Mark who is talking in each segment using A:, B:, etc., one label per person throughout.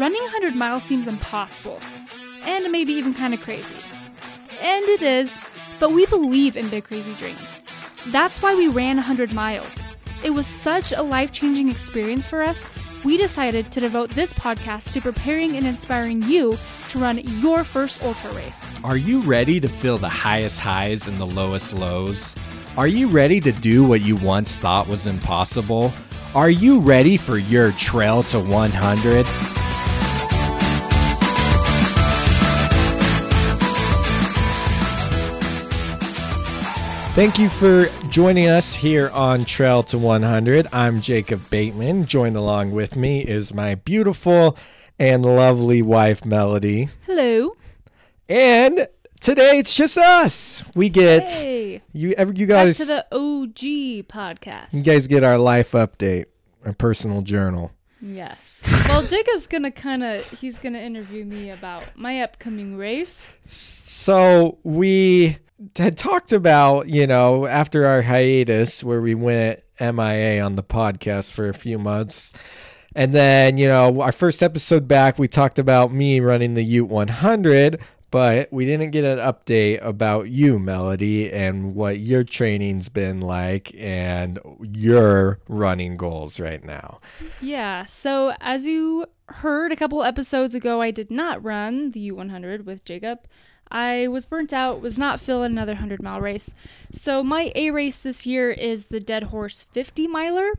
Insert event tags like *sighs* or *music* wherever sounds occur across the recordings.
A: running 100 miles seems impossible, and maybe even kind of crazy. And it is, but we believe in big crazy dreams. That's why we ran 100 miles. It was such a life changing experience for us, we decided to devote this podcast to preparing and inspiring you to run your first ultra race.
B: Are you ready to feel the highest highs and the lowest lows? Are you ready to do what you once thought was impossible? Are you ready for your trail to 100? Thank you for joining us here on Trail to 100. I'm Jacob Bateman. Joined along with me is my beautiful and lovely wife, Melody.
A: Hello.
B: And today it's just us. We get
A: Hey.
B: you. Ever you
A: Back
B: guys?
A: to the OG podcast.
B: you guys get our life update, our personal journal.
A: Yes. Well, Jacob's gonna kind of he's gonna interview me about my upcoming race.
B: So we had talked about, you know, after our hiatus where we went MIA on the podcast for a few months. And then, you know, our first episode back, we talked about me running the Ute 100, but we didn't get an update about you, Melody, and what your training's been like and your running goals right now.
A: Yeah. So as you heard a couple episodes ago, I did not run the Ute 100 with Jacob. I was burnt out, was not feeling another 100 mile race. So my A race this year is the Dead Horse 50 miler.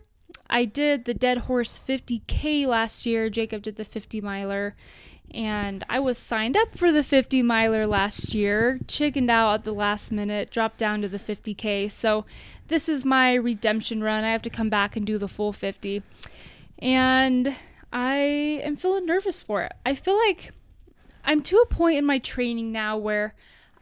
A: I did the Dead Horse 50K last year. Jacob did the 50 miler. And I was signed up for the 50 miler last year, chickened out at the last minute, dropped down to the 50K. So this is my redemption run. I have to come back and do the full 50. And I am feeling nervous for it. I feel like I'm to a point in my training now where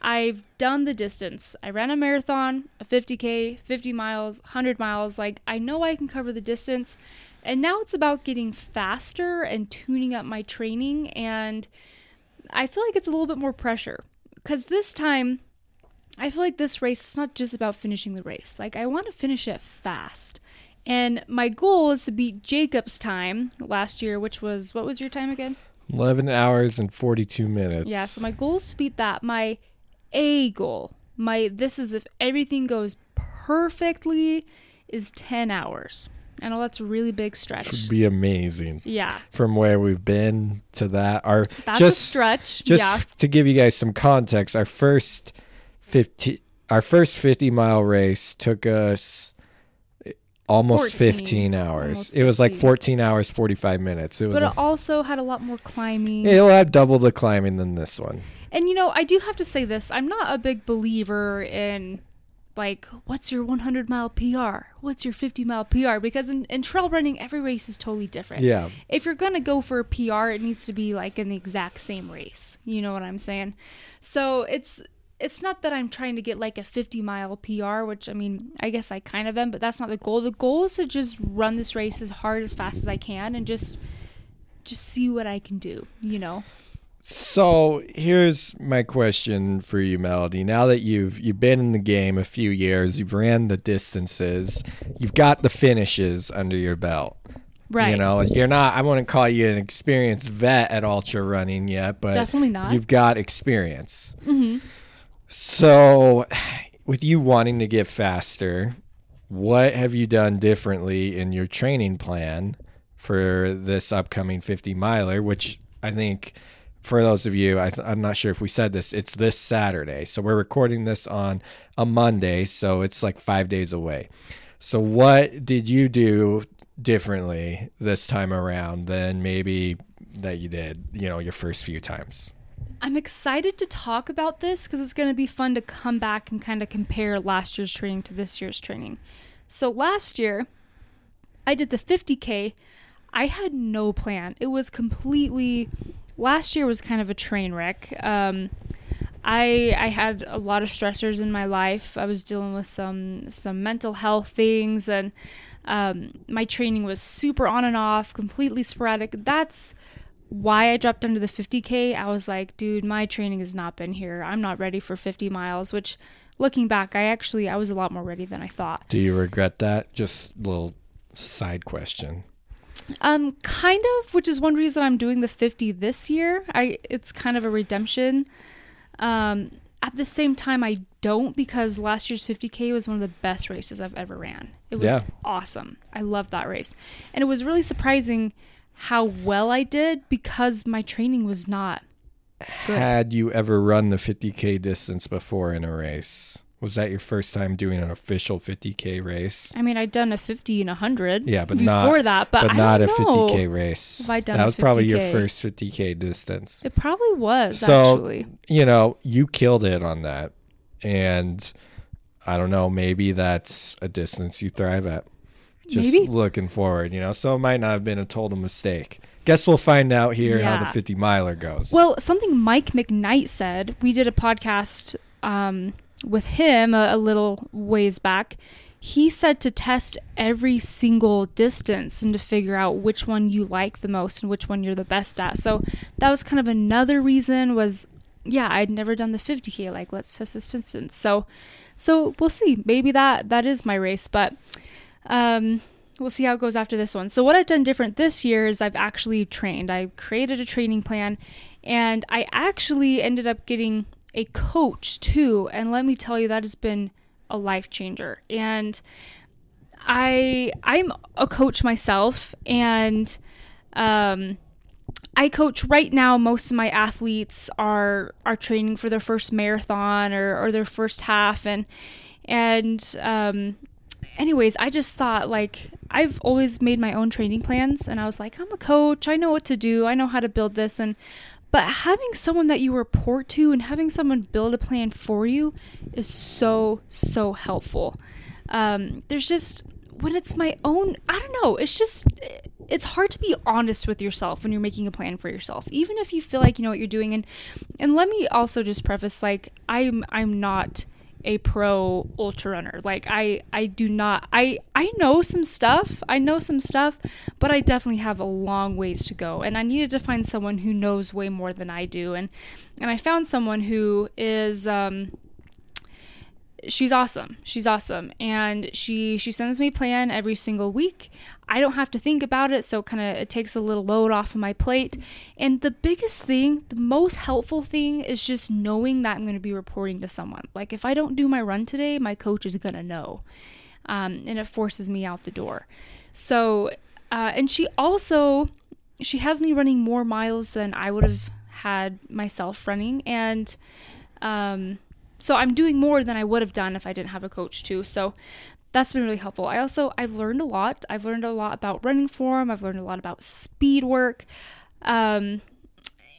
A: I've done the distance. I ran a marathon, a 50k, 50 miles, 100 miles. Like I know I can cover the distance. And now it's about getting faster and tuning up my training and I feel like it's a little bit more pressure cuz this time I feel like this race is not just about finishing the race. Like I want to finish it fast. And my goal is to beat Jacob's time last year, which was what was your time again?
B: 11 hours and 42 minutes.
A: Yeah, so my goal is to beat that. My A goal, my this is if everything goes perfectly, is 10 hours. I know that's a really big stretch.
B: would be amazing.
A: Yeah,
B: from where we've been to that. Our
A: that's
B: just
A: a stretch.
B: just
A: yeah,
B: to give you guys some context, our first fifty our first fifty mile race took us almost
A: 14,
B: fifteen hours.
A: almost
B: it was like fourteen hours forty five minutes. It was
A: but
B: a,
A: it also had a lot more climbing.
B: it'll have double the climbing than this one.
A: And you know, I do have to say this. I'm not a big believer in like what's your 100 mile PR? What's your 50 mile PR? Because in, in trail running, every race is totally different.
B: Yeah.
A: If you're gonna go for a PR, it needs to be like in the exact same race. You know what I'm saying? So it's it's not that I'm trying to get like a 50 mile PR, which I mean, I guess I kind of am, but that's not the goal. The goal is to just run this race as hard as fast as I can and just just see what I can do. You know?
B: So here's my question for you, Melody. Now that you've you've been in the game a few years, you've ran the distances, you've got the finishes under your belt.
A: Right.
B: You know, you're not. I wouldn't call you an experienced vet at ultra running yet, but
A: Definitely not.
B: You've got experience.
A: Mm-hmm.
B: So, with you wanting to get faster, what have you done differently in your training plan for this upcoming 50 miler? Which I think, for those of you, I I'm not sure if we said this, it's this Saturday. So, we're recording this on a Monday, so it's like five days away. So, what did you do differently this time around than maybe that you did, you know, your first few times?
A: I'm excited to talk about this because it's going to be fun to come back and kind of compare last year's training to this year's training. So last year, I did the 50K. I had no plan. It was completely. Last year was kind of a train wreck. Um, I I had a lot of stressors in my life. I was dealing with some some mental health things, and um, my training was super on and off, completely sporadic. That's why I dropped under the 50k. I was like, dude, my training has not been here. I'm not ready for 50 miles. Which, looking back, I actually I was a lot more ready than I thought.
B: Do you regret that? Just a little side question.
A: Um, kind of, which is one reason I'm doing the 50 this year. I it's kind of a redemption. Um, at the same time, I don't because last year's 50k was one of the best races I've ever ran. It was
B: Yeah.
A: awesome. I loved that race, and it was really surprising how well I did because my training was not good.
B: Had you ever run the 50k distance before in a race? Was that your first time doing an official 50k race?
A: I mean, I'd done a 50 and a 100.
B: Yeah, but
A: before
B: not-
A: that, but,
B: But not a
A: don't know.
B: 50k race.
A: Have I done
B: that was probably your first 50k distance.
A: It probably was
B: So-
A: actually.
B: you know, you killed it on that. And I don't know, maybe that's a distance you thrive at. Just
A: Maybe.
B: looking forward, you know. So it might not have been a total mistake. Guess we'll find out here how the 50 miler goes.
A: Well, something Mike McKnight said. We did a podcast um, with him a, a little ways back. He said to test every single distance and to figure out which one you like the most and which one you're the best at. So that was kind of another reason was yeah, I'd never done the 50k like let's test this distance. So so we'll see. Maybe that that is my race, but um we'll see how it goes after this one. So what I've done different this year is I've actually trained. I created a training plan and I actually ended up getting a coach too. And let me tell you that has been a life changer. And I I'm a coach myself and um I coach right now most of my athletes are are training for their first marathon or, or their first half and and um anyways, I just thought like I've always made my own training plans and I was like, I'm a coach, I know what to do, I know how to build this and but having someone that you report to and having someone build a plan for you is so so helpful. Um, there's just when it's my own, I don't know, it's just it's hard to be honest with yourself when you're making a plan for yourself, even if you feel like you know what you're doing. And and let me also just preface, like I'm I'm not a pro ultra runner. Like I I do not I I know some stuff. I know some stuff, but I definitely have a long ways to go. And I needed to find someone who knows way more than I do. And and I found someone who is um she's awesome. She's awesome. And she she sends me plan every single week. I don't have to think about it, so kind of it takes a little load off of my plate. And the biggest thing, the most helpful thing is just knowing that I'm going to be reporting to someone. Like if I don't do my run today, my coach is going to know. Um, and it forces me out the door. So, uh, and she also she has me running more miles than I would have had myself running and um so I'm doing more than I would have done if I didn't have a coach too. So that's been really helpful. I also I've learned a lot. I've learned a lot about running form. I've learned a lot about speed work, um,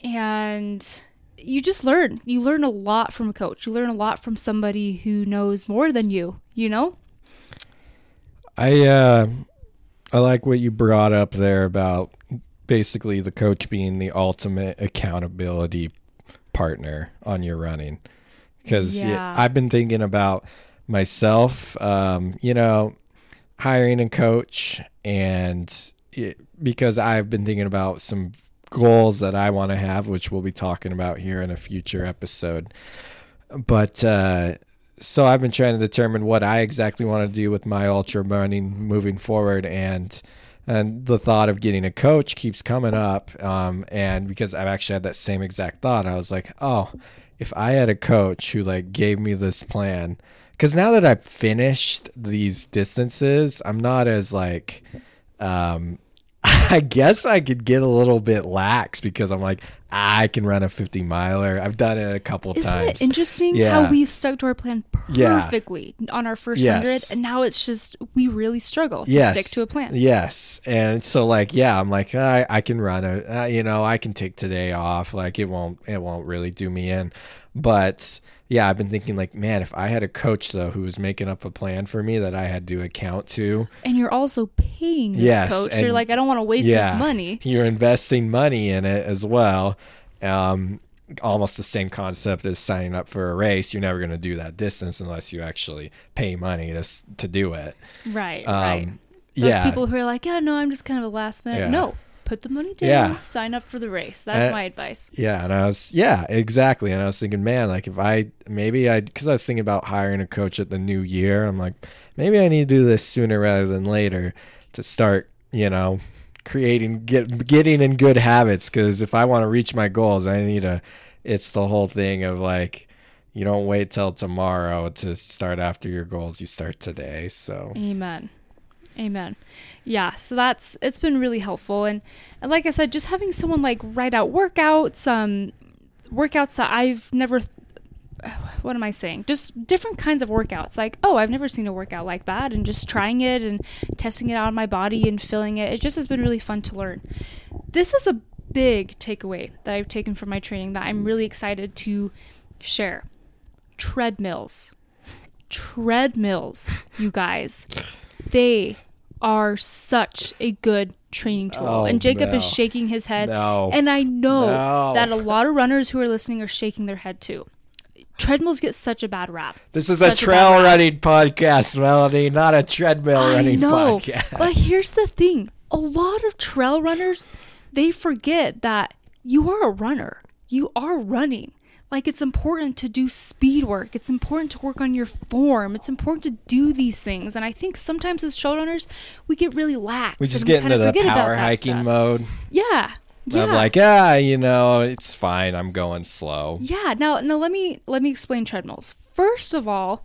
A: and you just learn. You learn a lot from a coach. You learn a lot from somebody who knows more than you. You know.
B: I uh I like what you brought up there about basically the coach being the ultimate accountability partner on your running. Because
A: Yeah.
B: I've been thinking about myself, um, you know, hiring a coach, and it, because I've been thinking about some goals that I want to have, which we'll be talking about here in a future episode. But uh, so I've been trying to determine what I exactly want to do with my ultra running moving forward, and and the thought of getting a coach keeps coming up. Um, and because I've actually had that same exact thought, I was like, oh, if I had a coach who like gave me this plan, because now that I've finished these distances, I'm not as like, um, *laughs* I guess I could get a little bit lax because I'm like, I can run a 50 miler. I've done it a couple
A: Isn't
B: times.
A: it interesting
B: Yeah.
A: how we stuck to our plan
B: Yeah.
A: perfectly on our first
B: Yes.
A: hundred, and now it's just we really struggle to
B: yes.
A: stick to a plan.
B: Yes, and so like yeah, I'm like I I can run a uh, you know I can take today off. Like it won't it won't really do me in, but yeah, I've been thinking like man, if I had a coach though who was making up a plan for me that I had to account to,
A: And you're also paying this
B: Yes,
A: coach. You're like, I don't want to waste
B: yeah,
A: this money.
B: You're investing money in it as well. Um, almost the same concept as signing up for a race. You're never going to do that distance unless you actually pay money to to do it.
A: Right,
B: Um,
A: right. Those
B: yeah,
A: people who are like, yeah, no, I'm just kind of a last minute.
B: Yeah.
A: No, put the money down,
B: Yeah.
A: sign up for the race. That's
B: Uh,
A: my advice.
B: Yeah, and I was yeah, exactly. And I was thinking, man, like if I maybe I because I was thinking about hiring a coach at the new year. I'm like, maybe I need to do this sooner rather than later to start, you know, creating get getting in good habits because if I want to reach my goals, I need to. It's the whole thing of like you don't wait till tomorrow to start after your goals. You start today. So
A: Amen. Amen. Yeah, so that's it's been really helpful and, and like I said just having someone like write out workouts um workouts that I've never *sighs* what am I saying? Just different kinds of workouts. Like, oh, I've never seen a workout like that, and just trying it and testing it out on my body and feeling it. It just has been really fun to learn. This is a big takeaway that I've taken from my training that I'm really excited to share. Treadmills. Treadmills, you guys. They are such a good training tool.
B: Oh,
A: and Jacob
B: no.
A: is shaking his head.
B: No.
A: And I know
B: No.
A: that a lot of runners who are listening are shaking their head too. Treadmills get such a bad rap.
B: this is
A: Such
B: a trail
A: rap.
B: running podcast, Melody, not a treadmill
A: I
B: running
A: know.
B: podcast.
A: But here's the thing a lot of trail runners, they forget that you are a runner. You are running. Like it's important to do speed work. It's important to work on your form. It's important to do these things. And I think sometimes as trail runners, we get really lax.
B: we just
A: and
B: get into the
A: forget about
B: power hiking mode.
A: Yeah. Yeah.
B: I'm like, ah, you know, it's fine. I'm going slow.
A: Yeah. Now, now let me let me explain treadmills. First of all,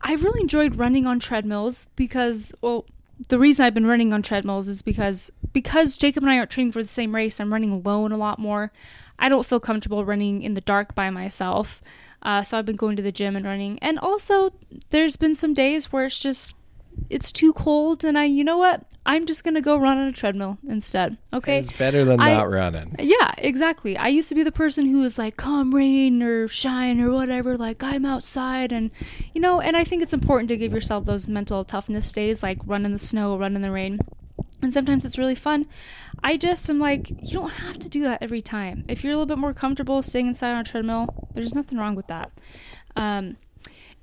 A: I've really enjoyed running on treadmills because, well, the reason I've been running on treadmills is because because Jacob and I aren't training for the same race. I'm running alone a lot more. I don't feel comfortable running in the dark by myself. Uh, so I've been going to the gym and running. And also, there's been some days where it's just it's too cold, and I, you know what? I'm just gonna go run on a treadmill instead. Okay.
B: It's better than
A: I-
B: not running.
A: Yeah, exactly. I used to be the person who was like, come rain or shine or whatever, like, I'm outside. And, you know, and I think it's important to give yourself those mental toughness days, like run in the snow, run in the rain. And sometimes it's really fun. I just am like, you don't have to do that every time. If you're a little bit more comfortable staying inside on a treadmill, there's nothing wrong with that. Um,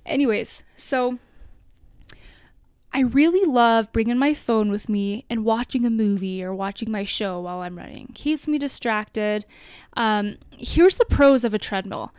A: anyways, so I really love bringing my phone with me and watching a movie or watching my show while I'm running. Keeps me distracted. Um, here's the pros of a treadmill.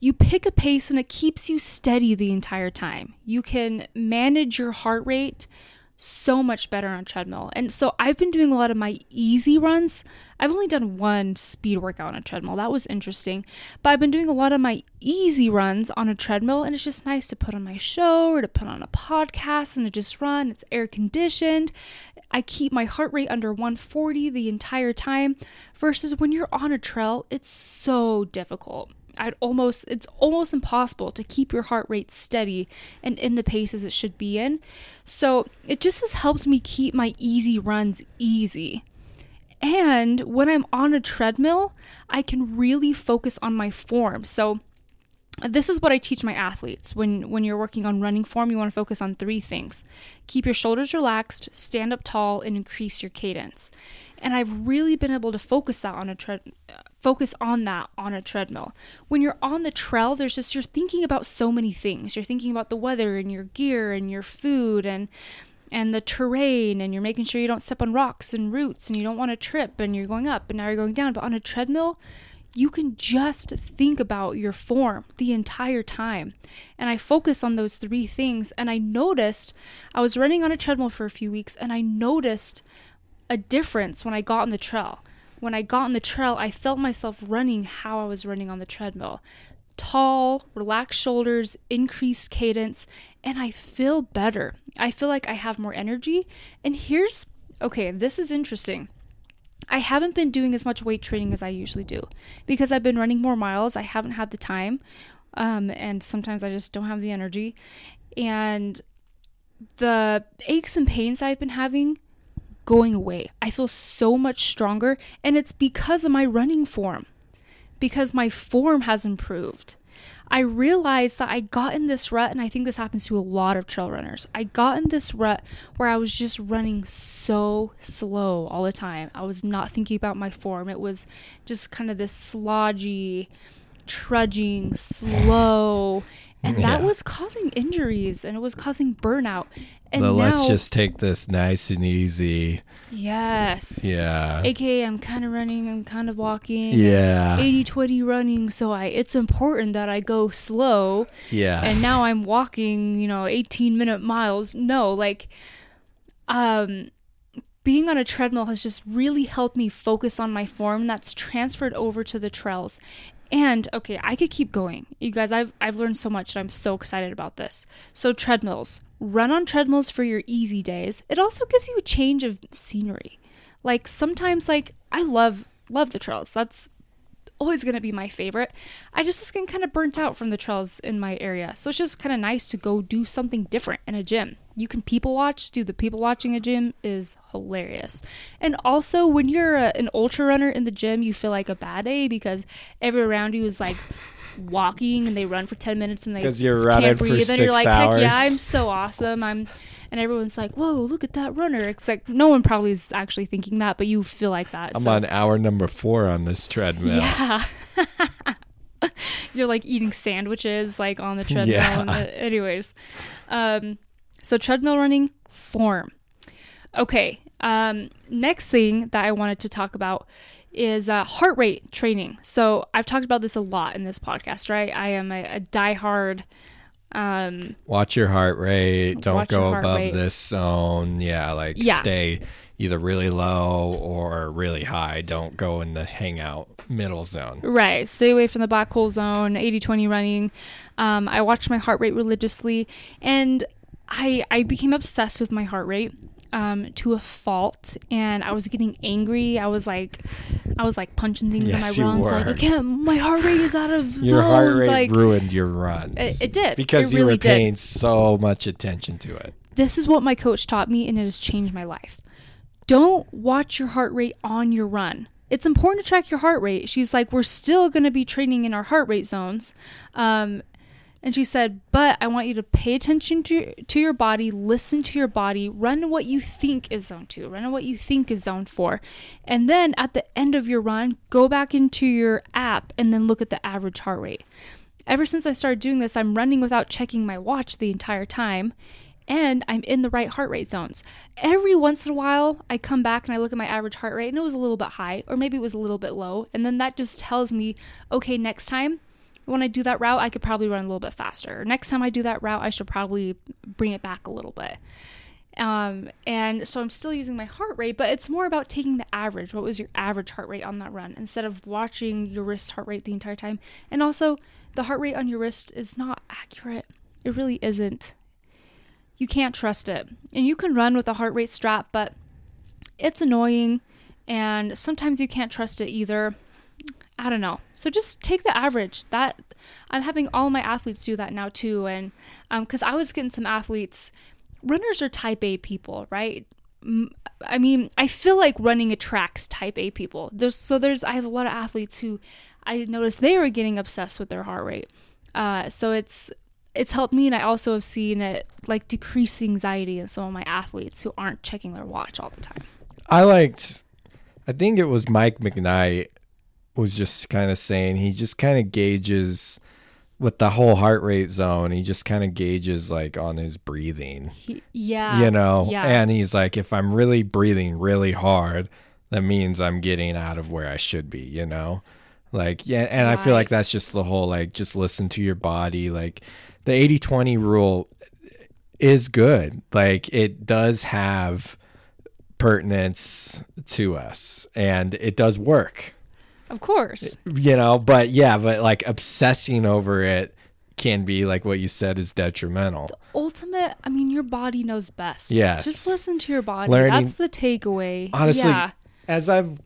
A: You pick a pace and it keeps you steady the entire time. You can manage your heart rate so much better on treadmill. And so I've been doing a lot of my easy runs. I've only done one speed workout on a treadmill. That was interesting. But I've been doing a lot of my easy runs on a treadmill and it's just nice to put on my show or to put on a podcast and to just run. It's air conditioned. I keep my heart rate under 140 the entire time versus when you're on a trail, it's so difficult. I'd almost it's almost impossible to keep your heart rate steady and in the paces it should be in. So it just has helped me keep my easy runs easy. And when I'm on a treadmill, I can really focus on my form. So this is what I teach my athletes. When when you're working on running form, you want to focus on three things. Keep your shoulders relaxed, stand up tall, and increase your cadence. And I've really been able to focus that on a focus on that on a treadmill. When you're on the trail, there's just you're thinking about so many things. You're thinking about the weather and your gear and your food and and the terrain and you're making sure you don't step on rocks and roots and you don't want to trip and you're going up and now you're going down. But on a treadmill, you can just think about your form the entire time. And I focus on those three things. And I noticed I was running on a treadmill for a few weeks and I noticed a difference when I got on the trail. When I got on the trail, I felt myself running how I was running on the treadmill. Tall, relaxed shoulders, increased cadence, and I feel better. I feel like I have more energy. And here's okay, this is interesting. I haven't been doing as much weight training as I usually do because I've been running more miles. I haven't had the time, um, and sometimes I just don't have the energy. And the aches and pains I've been having going away. I feel so much stronger, and it's because of my running form, because my form has improved. I realized that I got in this rut, and I think this happens to a lot of trail runners. I got in this rut where I was just running so slow all the time. I was not thinking about my form. It was just kind of this slodgy, trudging, slow. And that
B: Yeah.
A: was causing injuries and it was causing burnout. And now,
B: let's just take this nice and easy.
A: yes.
B: Yeah.
A: AKA, I'm kind of running, I'm kind of walking.
B: Yeah.
A: 80 20 running, so I it's important that I go slow.
B: Yeah.
A: And now I'm walking, you know, 18 minute miles. No, like, um, being on a treadmill has just really helped me focus on my form that's transferred over to the trails. And okay, I could keep going. You guys, I've I've learned so much and I'm so excited about this. So treadmills. Run on treadmills for your easy days. It also gives you a change of scenery. Like sometimes like I love love the trails. That's always going to be my favorite. I just was getting kind of burnt out from the trails in my area. So it's just kind of nice to go do something different in a gym. You can people watch. Do the people watching a gym is hilarious. And also, when you're a, an ultra runner in the gym, you feel like a bad A because everyone around you is like walking and they run for 10 minutes and they
B: you're
A: just
B: running
A: can't
B: for
A: breathe. and you're like, heck yeah. I'm so awesome. I'm. And everyone's like, "Whoa, look at that runner!" It's like no one probably is actually thinking that, but you feel like that.
B: I'm
A: so.
B: on hour number four on this treadmill.
A: Yeah. *laughs* You're like eating sandwiches like on the *laughs* treadmill.
B: Yeah.
A: And the, anyways, um, so treadmill running form. Okay. Um, next thing that I wanted to talk about is uh, heart rate training. So I've talked about this a lot in this podcast, right? I am a, a diehard. Um,
B: Watch your heart rate. Don't go above
A: rate.
B: this zone. Yeah, like
A: Yeah.
B: stay either really low or really high. Don't go in the hangout middle zone.
A: Right. Stay away from the black hole zone, 80 20 running. Um, I watch my heart rate religiously and I, I became obsessed with my heart rate um, to a fault and I was getting angry. I was like, I was like punching things in my
B: Yes,
A: runs. Like. I can't, my heart rate is out of
B: Your
A: zones.
B: heart rate
A: like,
B: ruined your runs.
A: It- it did.
B: because
A: It
B: you
A: really
B: were
A: did.
B: paying so much attention to it.
A: this is what my coach taught me and it has changed my life. Don't watch your heart rate on your run. It's important to track your heart rate. She's like, we're still going to be training in our heart rate zones. Um, and she said, but I want you to pay attention to, to your body, listen to your body, run what you think is zone two, run what you think is zone four. And then at the end of your run, go back into your app and then look at the average heart rate. Ever since I started doing this, I'm running without checking my watch the entire time and I'm in the right heart rate zones. Every once in a while, I come back and I look at my average heart rate and it was a little bit high, or maybe it was a little bit low. And then that just tells me, okay, next time when I do that route, I could probably run a little bit faster. Next time I do that route, I should probably bring it back a little bit. Um, and so I'm still using my heart rate, but it's more about taking the average. What was your average heart rate on that run instead of watching your wrist heart rate the entire time? And also, the heart rate on your wrist is not accurate. It really isn't. You can't trust it. And you can run with a heart rate strap, but it's annoying and sometimes you can't trust it either. I don't know. So just take the average. That I'm having all my athletes do that now too, and because I was getting some athletes, runners are Type A people, right? I mean, I feel like running attracts Type A people. There's so there's I have a lot of athletes who I noticed they were getting obsessed with their heart rate. Uh, so it's it's helped me, and I also have seen it like decrease anxiety in some of my athletes who aren't checking their watch all the time.
B: I liked, I think it was Mike McKnight was just kind of saying he just kind of gauges with the whole heart rate zone. He just kind of gauges like on his breathing,
A: He, yeah,
B: you know,
A: yeah.
B: and he's like, if I'm really breathing really hard, that means I'm getting out of where I should be, you know? Like, yeah, and I feel like that's just the whole like, just listen to your body. Like, the 80 20 rule is good. Like, it does have pertinence to us and it does work,
A: of course.
B: you know? But yeah, but like obsessing over it can be like what you said is detrimental.
A: ultimate i mean your body knows best
B: Yes.
A: just listen to your body
B: Learning-
A: that's the takeaway
B: honestly
A: yeah
B: as i've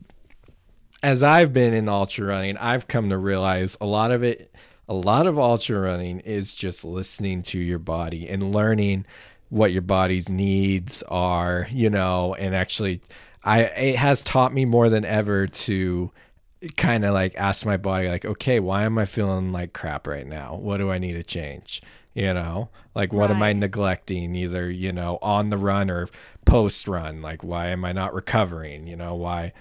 B: as i've been in ultra running i've come to realize a lot of it a lot of ultra running is just listening to your body and learning what your body's needs are you know and actually i it has taught me more than ever to kind of like ask my body like okay why am i feeling like crap right now? What do i need to change? You know? Like what am i neglecting either you know on the run or post run? Like why am i not recovering? You know why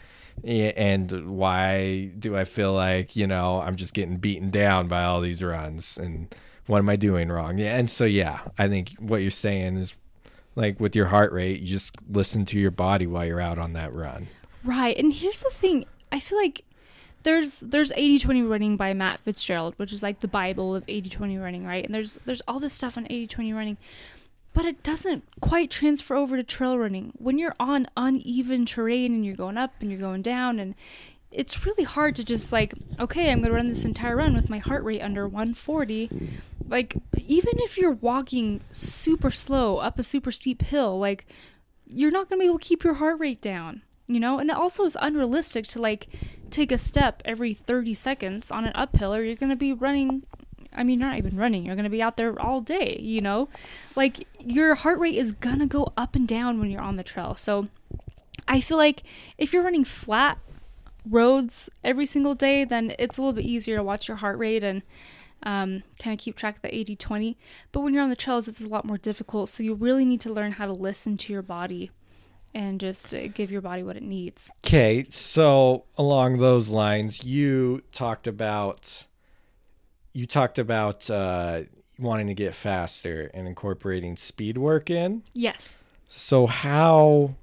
B: and why do i feel like you know i'm just getting beaten down by all these runs? And what am i doing wrong? Yeah and so yeah i think what you're saying is like with your heart rate you just listen to your body while you're out on that run.
A: Right and here's the thing i feel like there's there's 80-20 running by matt fitzgerald which is like the bible of 80-20 running right and there's there's all this stuff on 80-20 running but it doesn't quite transfer over to trail running. When you're on uneven terrain and you're going up and you're going down and it's really hard to just like, okay, I'm going to run this entire run with my heart rate under 140. Like even if you're walking super slow up a super steep hill, like you're not going to be able to keep your heart rate down, you know? And it also is unrealistic to like take a step every 30 seconds on an uphill or you're going to be running I mean, you're not even running. You're going to be out there all day, you know? Like, your heart rate is going to go up and down when you're on the trail. So, I feel like if you're running flat roads every single day, then it's a little bit easier to watch your heart rate and um, kind of keep track of the 80 20. But when you're on the trails, it's a lot more difficult. So, you really need to learn how to listen to your body and just uh, give your body what it needs.
B: Okay, so along those lines, you talked about you talked about uh, wanting to get faster and incorporating speed work in.
A: Yes.
B: So how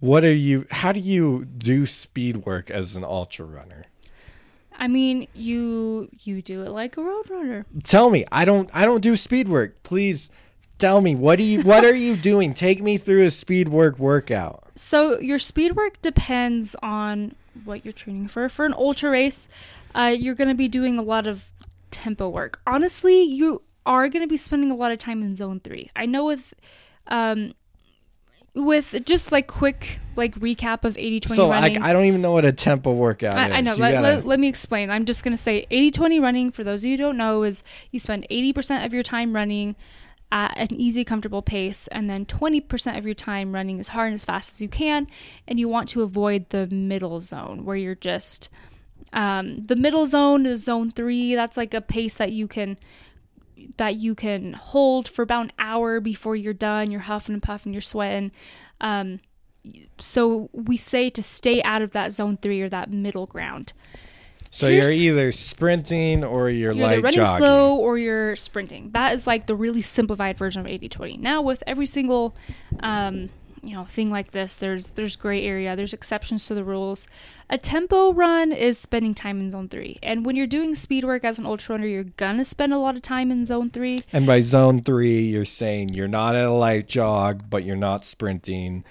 B: what are you how do you do speed work as an ultra runner?
A: I mean, you you do it like a road runner.
B: Tell me. I don't I don't do speed work. Please tell me what do you what are you doing? Take me through a speed work workout.
A: So your speed work depends on what you're training for. For an ultra race, uh, you're going to be doing a lot of tempo work. Honestly, you are going to be spending a lot of time in zone 3. I know with um with just like quick like recap of 80 20
B: So
A: running.
B: I, I don't even know what a tempo workout
A: I,
B: is.
A: I know. Let,
B: gotta-
A: let, let me explain. I'm just going to say 80 20 running, for those of you who don't know, is you spend 80% of your time running at an easy, comfortable pace, and then 20% of your time running as hard and as fast as you can. And you want to avoid the middle zone where you're just. Um, the middle zone is zone three. That's like a pace that you can that you can hold for about an hour before you're done. You're huffing and puffing, you're sweating. Um, so we say to stay out of that zone three or that middle ground.
B: So you're either sprinting or you're,
A: You're
B: like
A: either running
B: jogging.
A: slow or you're sprinting. That is like the really simplified version of 80-20. Now with every single um, you know thing like this, there's there's gray area. There's exceptions to the rules. A tempo run is spending time in zone three, and when you're doing speed work as an ultra runner, you're gonna spend a lot of time in zone three.
B: And by zone three, you're saying you're not at a light jog, but you're not sprinting.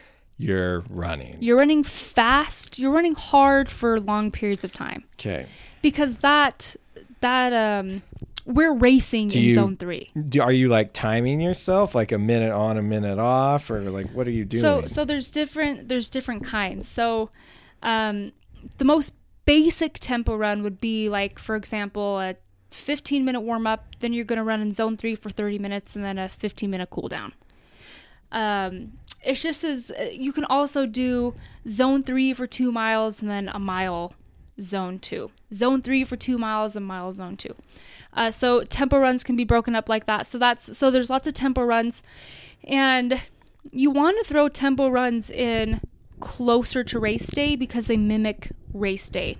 B: You're running.
A: You're running fast. You're running hard for long periods of time
B: Okay.
A: because that that um we're racing
B: Do
A: in
B: you-
A: zone three.
B: Do, are you like timing yourself, like a minute on, a minute off, or like what are you doing?
A: So so there's different there's different kinds. So um the most basic tempo run would be like for example a 15 minute warm up, then you're going to run in zone 3 for 30 minutes and then a 15 minute cool down. Um it's just as you can also do zone 3 for 2 miles and then a mile zone 2. Zone 3 for 2 miles and mile zone 2. Uh, so tempo runs can be broken up like that. So that's so there's lots of tempo runs and you want to throw tempo runs in closer to race day because they mimic race day.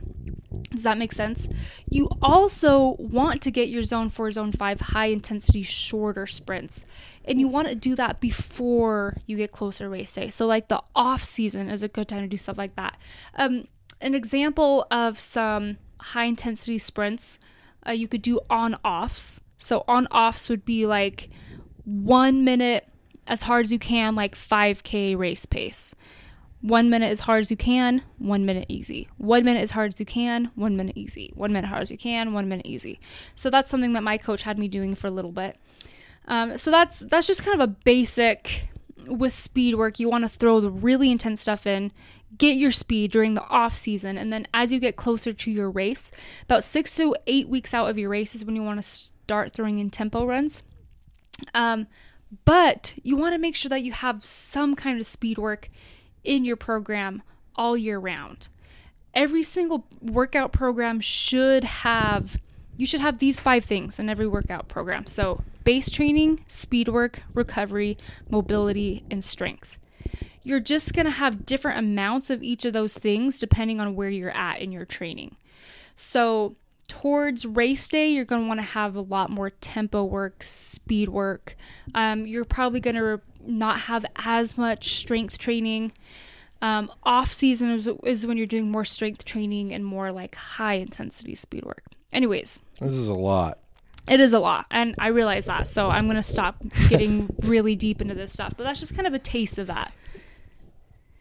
A: Does that make sense? You also want to get your zone 4, zone 5 high intensity shorter sprints. And you want to do that before you get closer race day. So like the off season is a good time to do stuff like that. Um, an example of some high intensity sprints uh, you could do on offs. So on offs would be like one minute as hard as you can, like 5K race pace. One minute as hard as you can, one minute easy. One minute as hard as you can, one minute easy. One minute hard as you can, one minute easy. So that's something that my coach had me doing for a little bit. Um, so that's that's just kind of a basic with speed work. You want to throw the really intense stuff in, get your speed during the off season, and then as you get closer to your race, about six to eight weeks out of your race is when you want to start throwing in tempo runs. Um, but you want to make sure that you have some kind of speed work in your program all year round. Every single workout program should have you should have these five things in every workout program. So, base training, speed work, recovery, mobility, and strength. You're just going to have different amounts of each of those things depending on where you're at in your training. So, towards race day, you're going to want to have a lot more tempo work, speed work. Um, you're probably going to not have as much strength training. Um, off season is, is when you're doing more strength training and more like high intensity speed work. Anyways,
B: this is a lot.
A: It is a lot, and I realize that. So I'm gonna stop getting *laughs* really deep into this stuff. But that's just kind of a taste of that.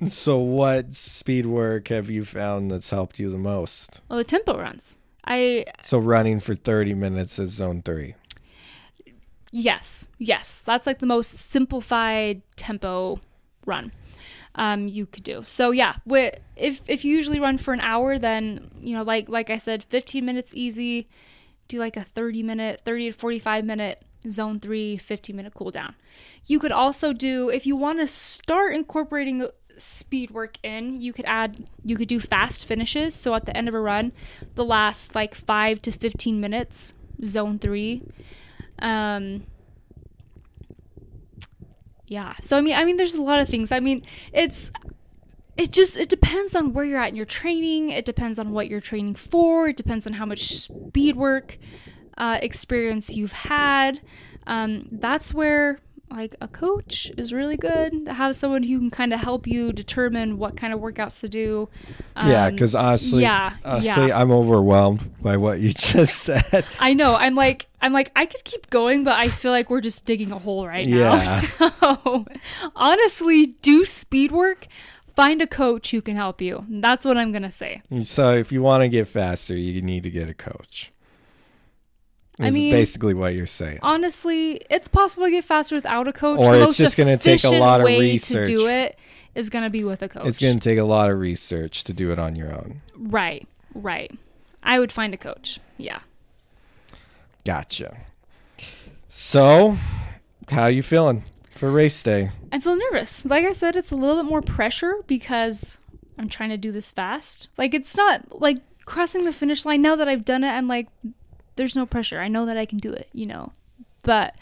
B: So, what speed work have you found that's helped you the most?
A: Well, the tempo runs. I
B: So, running for 30 minutes is zone three.
A: Yes, yes, that's like the most simplified tempo run um, you could do. So yeah, wi- if if you usually run for an hour, then you know, like like I said, 15 minutes easy. Do like a 30 minute, 30 to 45 minute zone three, 15 minute cool down. You could also do if you want to start incorporating speed work in you could add you could do fast finishes so at the end of a run the last like 5 to 15 minutes zone 3 um yeah so i mean i mean there's a lot of things. I mean it's it just it depends on where you're at in your training. It depends on what you're training for. It depends on how much speed work uh, experience you've had. Um, that's where like a coach is really good to have someone who can kind of help you determine what kind of workouts to do
B: yeah,
A: Um,
B: because honestly,
A: yeah,
B: honestly,
A: yeah.
B: I'm overwhelmed by what you *laughs* just said.
A: I know. I'm like, I'm like, I could keep going, but I feel like we're just digging a hole right now.
B: Yeah. *laughs*
A: So, honestly, do speed work. Find a coach who can help you. That's what I'm gonna say.
B: so, if you want to get faster, you need to get a coach.
A: I
B: Is
A: mean-
B: basically what you're saying.
A: Honestly, it's possible to get faster without a coach.
B: Or
A: the
B: it's just gonna take a lot of
A: way
B: research.
A: to do it is gonna be with a coach.
B: It's going to take a lot of research to do it on your own.
A: right, right. I would find a coach. Yeah.
B: Gotcha. So, how you feeling for race day?
A: I feel nervous. Like I said, it's a little bit more pressure because I'm trying to do this fast. Like it's not like crossing the finish line. Now that I've done it, I'm like, there's no pressure. I know that I can do it, you know. But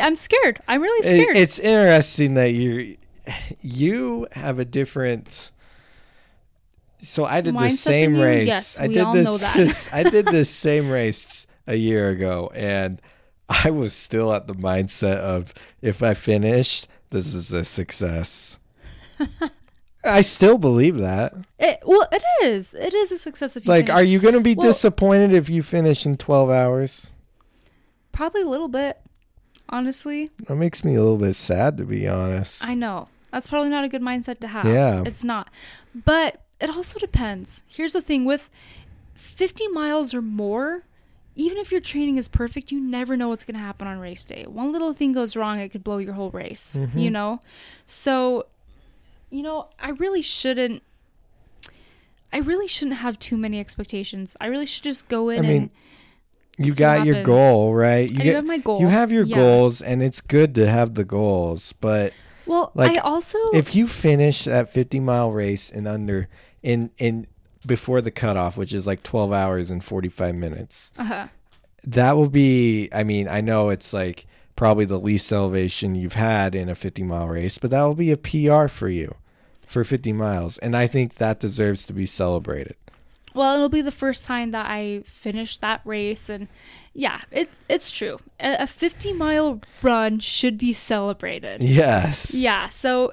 A: I'm scared. I'm really scared.
B: it's interesting that you you have a different. So I did the same
A: you?
B: race.
A: Yes,
B: I
A: we
B: did
A: all
B: this.
A: know that. *laughs*
B: I did this *laughs* same race a year ago, and I was still at the mindset of if I finish, this is a success. *laughs* I still believe that.
A: It, well, it is. It is a success if you
B: Like,
A: finish.
B: are you going to be
A: Well-
B: disappointed if you finish in twelve hours?
A: Probably a little bit. Honestly,
B: That makes me a little bit sad, to be honest.
A: I know. That's probably not a good mindset to have.
B: Yeah.
A: It's not. But it also depends. Here's the thing with 50 miles or more, even if your training is perfect, you never know what's going to happen on race day. One little thing goes wrong, it could blow your whole race,
B: Mm-hmm.
A: you know? So, you know, I really shouldn't. I really shouldn't have too many expectations. I really should just go in
B: I mean,
A: and
B: you got your
A: happens.
B: goal, right? You
A: I
B: get-
A: have my goal.
B: You have your
A: Yeah.
B: goals, and it's good to have the goals. But
A: Well,
B: like,
A: I also
B: if you finish that 50 mile race in under in in before the cutoff, which is like 12 hours and 45 minutes,
A: uh-huh.
B: that will be. I mean, I know it's like probably the least elevation you've had in a 50 mile race, but that will be a PR for you for 50 miles, and I think that deserves to be celebrated.
A: Well, it'll be the first time that I finish that race, and yeah, it it's true. A, a 50 mile run should be celebrated.
B: Yes.
A: Yeah, so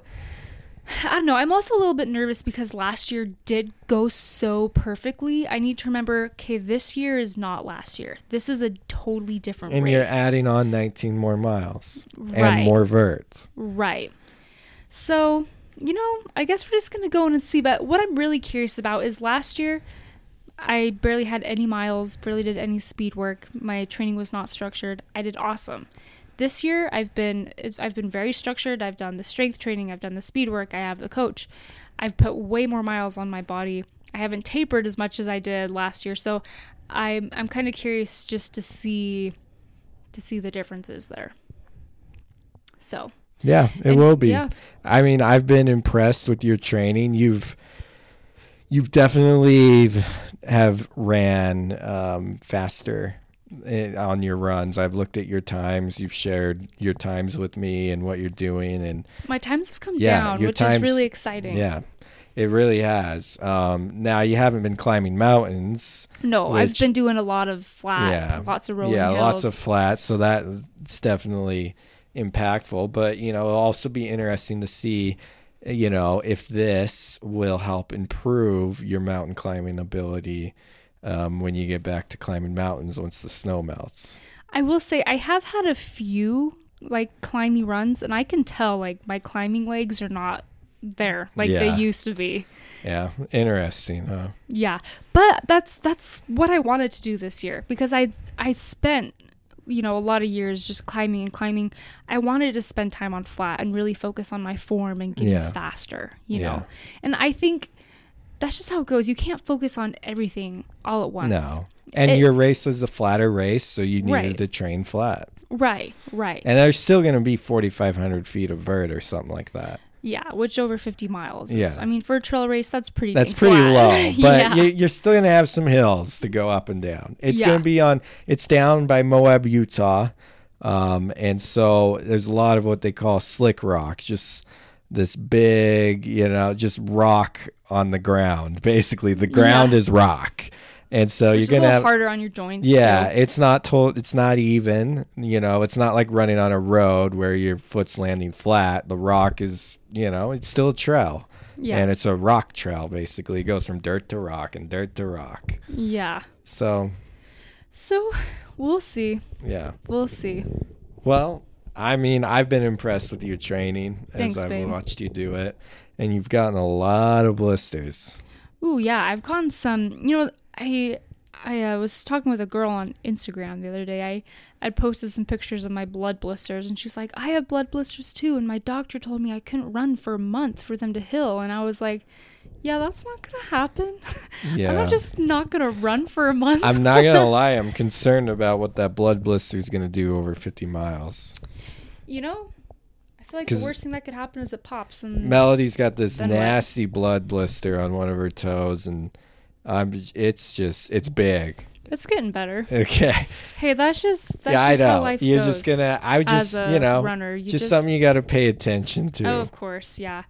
A: I don't know. I'm also a little bit nervous because last year did go so perfectly. I need to remember, okay, this year is not last year. This is a totally different
B: And
A: race.
B: you're adding on 19 more miles
A: Right.
B: and more verts.
A: Right. So, you know, I guess we're just to go in and see. But what I'm really curious about is last year, I barely had any miles, barely did any speed work. My training was not structured. I did awesome. This year, I've been I've been very structured. I've done the strength training, I've done the speed work, I have a coach. I've put way more miles on my body. I haven't tapered as much as I did last year. So, I'm I'm kind of curious just to see to see the differences there. So,
B: Yeah, it
A: And-
B: will be.
A: yeah.
B: I mean, I've been impressed with your training. You've you've definitely have ran um, faster eh, on your runs. I've looked at your times. You've shared your times with me and what you're doing, and
A: My times have come
B: Yeah,
A: down, which
B: times-
A: is really exciting.
B: yeah, it really has. Um, now you haven't been climbing mountains.
A: No, I've been doing a lot of flat,
B: yeah,
A: lots of rolling
B: yeah,
A: hills.
B: lots of flats. So that's definitely impactful. But you know, it'll also be interesting to see, you know, if this will help improve your mountain climbing ability um, when you get back to climbing mountains once the snow melts.
A: I will say I have had a few like climbing runs, and I can tell like my climbing legs are not there like
B: Yeah.
A: they used to be.
B: Yeah, interesting, huh?
A: Yeah, but that's that's what I wanted to do this year because I I spent you know a lot of years just climbing and climbing. I wanted to spend time on flat and really focus on my form and getting
B: Yeah.
A: faster, you
B: Yeah.
A: know. And I think that's just how it goes. You can't focus on everything all at once.
B: No. And
A: It-
B: your race is a flatter race, so you needed
A: Right.
B: to train flat.
A: Right, right.
B: And there's still going to be 4,500 feet of vert or something like that.
A: Yeah, which over 50 miles is.
B: Yeah.
A: I mean, for a trail race, that's pretty
B: That's pretty
A: flat.
B: low, *laughs* but
A: yeah.
B: you, you're still going to have some hills to go up and down. It's
A: Yeah.
B: going to be on. It's down by Moab, Utah, um, and so there's a lot of what they call slick rock, just this big, you know, just rock on the ground. *laughs* Basically, the ground
A: Yeah.
B: is rock, and so you're going to
A: little
B: have.
A: harder on your joints.
B: Yeah,
A: too.
B: it's not told. It's not even. You know, it's not like running on a road where your foot's landing flat. The rock is, you know, it's still a trail.
A: Yeah.
B: And it's a rock trail basically. It goes from dirt to rock and dirt to rock.
A: yeah.
B: So,
A: So we'll see.
B: yeah.
A: We'll see.
B: Well, I mean, I've been impressed with your training
A: Thanks,
B: as I've
A: babe.
B: watched you do it. And you've gotten a lot of blisters.
A: Ooh, yeah, I've gotten some. You know, I I uh, was talking with a girl on Instagram the other day. I I posted some pictures of my blood blisters, and she's like, "I have blood blisters too." And my doctor told me I couldn't run for a month for them to heal, and I was like, "Yeah, that's not gonna happen. *laughs*
B: Yeah.
A: I'm just not gonna run for a month."
B: I'm not going to lie. I'm concerned about what that blood blister is going to do over 50 miles.
A: you know, I feel like the worst thing that could happen is it pops and
B: Melody's got this
A: Then what?
B: nasty blood blister on one of her toes, and I'm. It's just. It's big.
A: it's getting better.
B: Okay.
A: Hey, that's just that's
B: yeah, I
A: just
B: know.
A: how life
B: You're
A: goes.
B: just gonna. I just.
A: as a
B: You know.
A: runner. You
B: just,
A: just
B: something you got to pay attention to.
A: Oh, of course, yeah.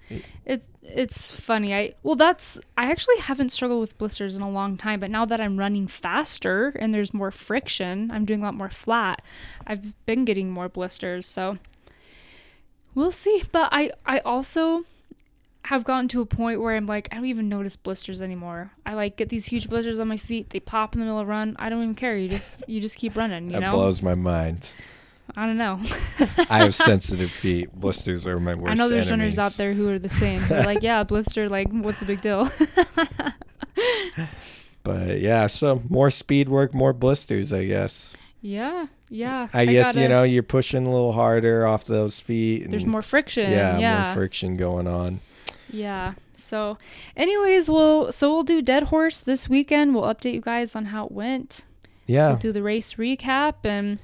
A: It it's funny. I well, that's I actually haven't struggled with blisters in a long time, but now that I'm running faster and there's more friction, I'm doing a lot more flat. I've been getting more blisters, so we'll see. But I I also have gotten to a point where I'm like I don't even notice blisters anymore. I like get these huge blisters on my feet. They pop in the middle of a run. I don't even care. You just *laughs* you just keep running. You
B: that
A: know.
B: blows my mind.
A: I don't know. *laughs*
B: I have *laughs* sensitive feet. Blisters are my worst.
A: I know there's
B: enemies.
A: runners out there who are the same. They're like, yeah, blister, like, what's the big deal?
B: But yeah, so more speed work, more blisters, I guess.
A: yeah, yeah.
B: I, guess you
A: gotta-
B: know you're pushing a little harder off those feet. And
A: there's more friction.
B: Yeah,
A: Yeah,
B: more friction going on.
A: Yeah. So, anyways, we'll so we'll do Dead Horse this weekend. We'll update you guys on how it went.
B: Yeah,
A: We'll do the race recap and,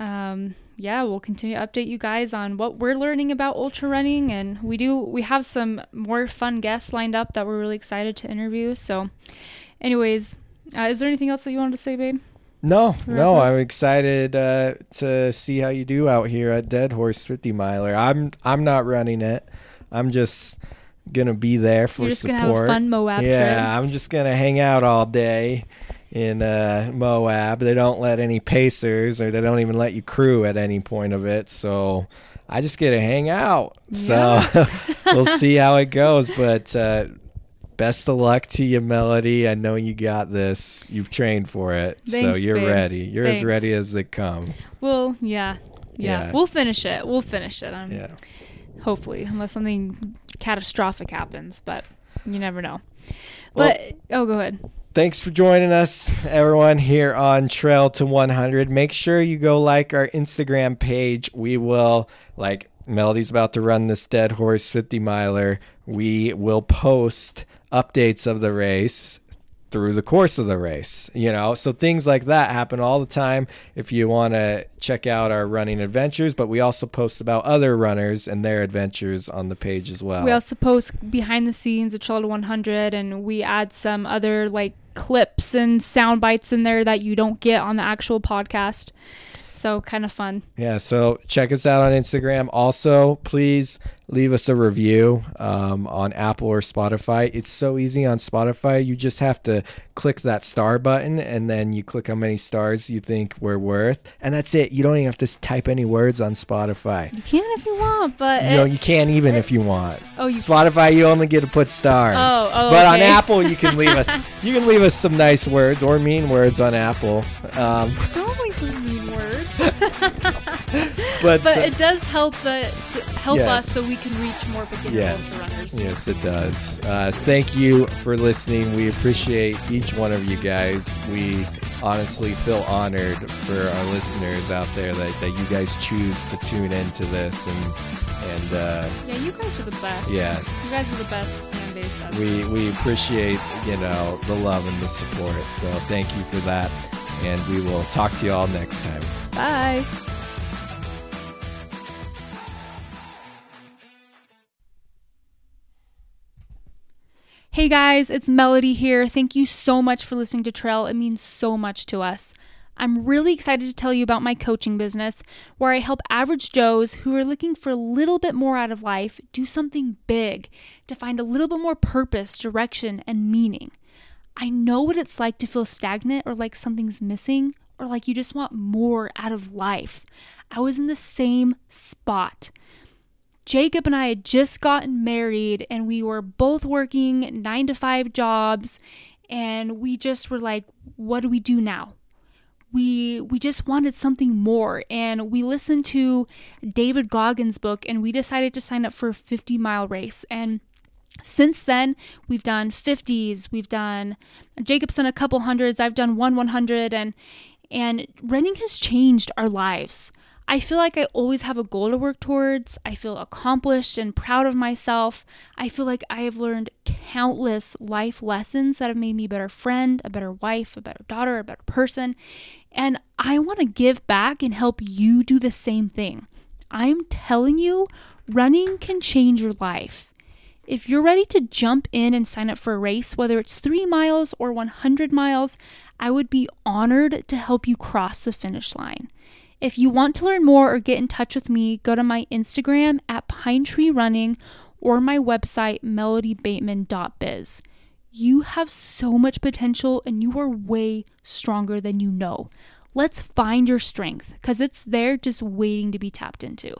A: um, yeah, we'll continue to update you guys on what we're learning about ultra running, and we do we have some more fun guests lined up that we're really excited to interview. So, anyways, uh, is there anything else that you wanted to say, babe?
B: No, no. I'm excited uh, to see how you do out here at Dead Horse 50 miler. I'm I'm not running it. I'm just gonna be there for
A: You're just
B: support.
A: gonna have a fun Moab
B: yeah,
A: trip.
B: I'm just gonna hang out all day in uh, Moab. They don't let any pacers, or they don't even let you crew at any point of it. So I just get to hang out. So *laughs* we'll see how it goes, but. Uh, Best of luck to you, Melody. I know you got this. You've trained for it, so you're
A: babe.
B: ready. You're
A: Thanks.
B: as ready as they come.
A: Well, yeah, yeah,
B: Yeah.
A: We'll finish it. We'll finish it. Um,
B: Yeah.
A: Hopefully, unless something catastrophic happens, but you never know.
B: Well-
A: But oh, go ahead.
B: Thanks for joining us, everyone, here on Trail to 100. Make sure you go like our Instagram page. We will, like, Melody's about to run this Dead Horse 50 miler. We will post updates of the race through the course of the race, you know? So things like that happen all the time if you want to check out our running adventures, but we also post about other runners and their adventures on the page as well.
A: We also post behind the scenes of to 100, and we add some other like clips and sound bites in there that you don't get on the actual podcast. So kind of fun.
B: Yeah, so check us out on Instagram. Also, please leave us a review um, on Apple or Spotify. It's so easy on Spotify. You just have to click that star button and then you click how many stars you think we're worth. And that's it. You don't even have to type any words on Spotify.
A: You can if you want, but
B: You know,
A: it-
B: you can't even if you want.
A: oh, you
B: Spotify, you only get to put stars.
A: Oh, oh,
B: but on. Apple, you can leave us. You can leave us some nice words or mean words on Apple. Um, *laughs* *laughs* but
A: but
B: uh,
A: it does help us help
B: Yes.
A: us so we can reach more beginner
B: Yes.
A: runners.
B: Yes, it does. Uh, thank you for listening. We appreciate each one of you guys. We honestly feel honored for our listeners out there that, that you guys choose to tune into this and and uh,
A: Yeah, you guys are the best.
B: Yes.
A: You guys are the best fan base ever.
B: we we appreciate you know the love and the support. So thank you for that, and we will talk to you all next time.
A: Bye. Hey guys, it's Melody here. Thank you so much for listening to Trail. It means so much to us. I'm really excited to tell you about my coaching business where I help average Joes who are looking for a little bit more out of life do something big to find a little bit more purpose, direction, and meaning. I know what it's like to feel stagnant or like something's missing or like you just want more out of life. I was in the same spot. Jacob and I had just gotten married and we were both working nine to five jobs and we just were like, what do we do now? We we just wanted something more and we listened to David Goggins' book and we decided to sign up for a 50 mile race and since then we've done 50s we've done jacob's done a couple hundreds i've done one 100 and and running has changed our lives. I feel like i always have a goal to work towards. I feel accomplished and proud of myself. I feel like i have learned countless life lessons that have made me a better friend a better wife a better daughter a better person. And i want to give back and help you do the same thing. I'm telling you running can change your life if you're ready to jump in and sign up for a race, whether it's three miles or 100 miles, I would be honored to help you cross the finish line. If you want to learn more or get in touch with me, go to my Instagram at Pine Tree Running or my website, melodybateman.biz. You have so much potential and you are way stronger than you know. Let's find your strength because it's there just waiting to be tapped into.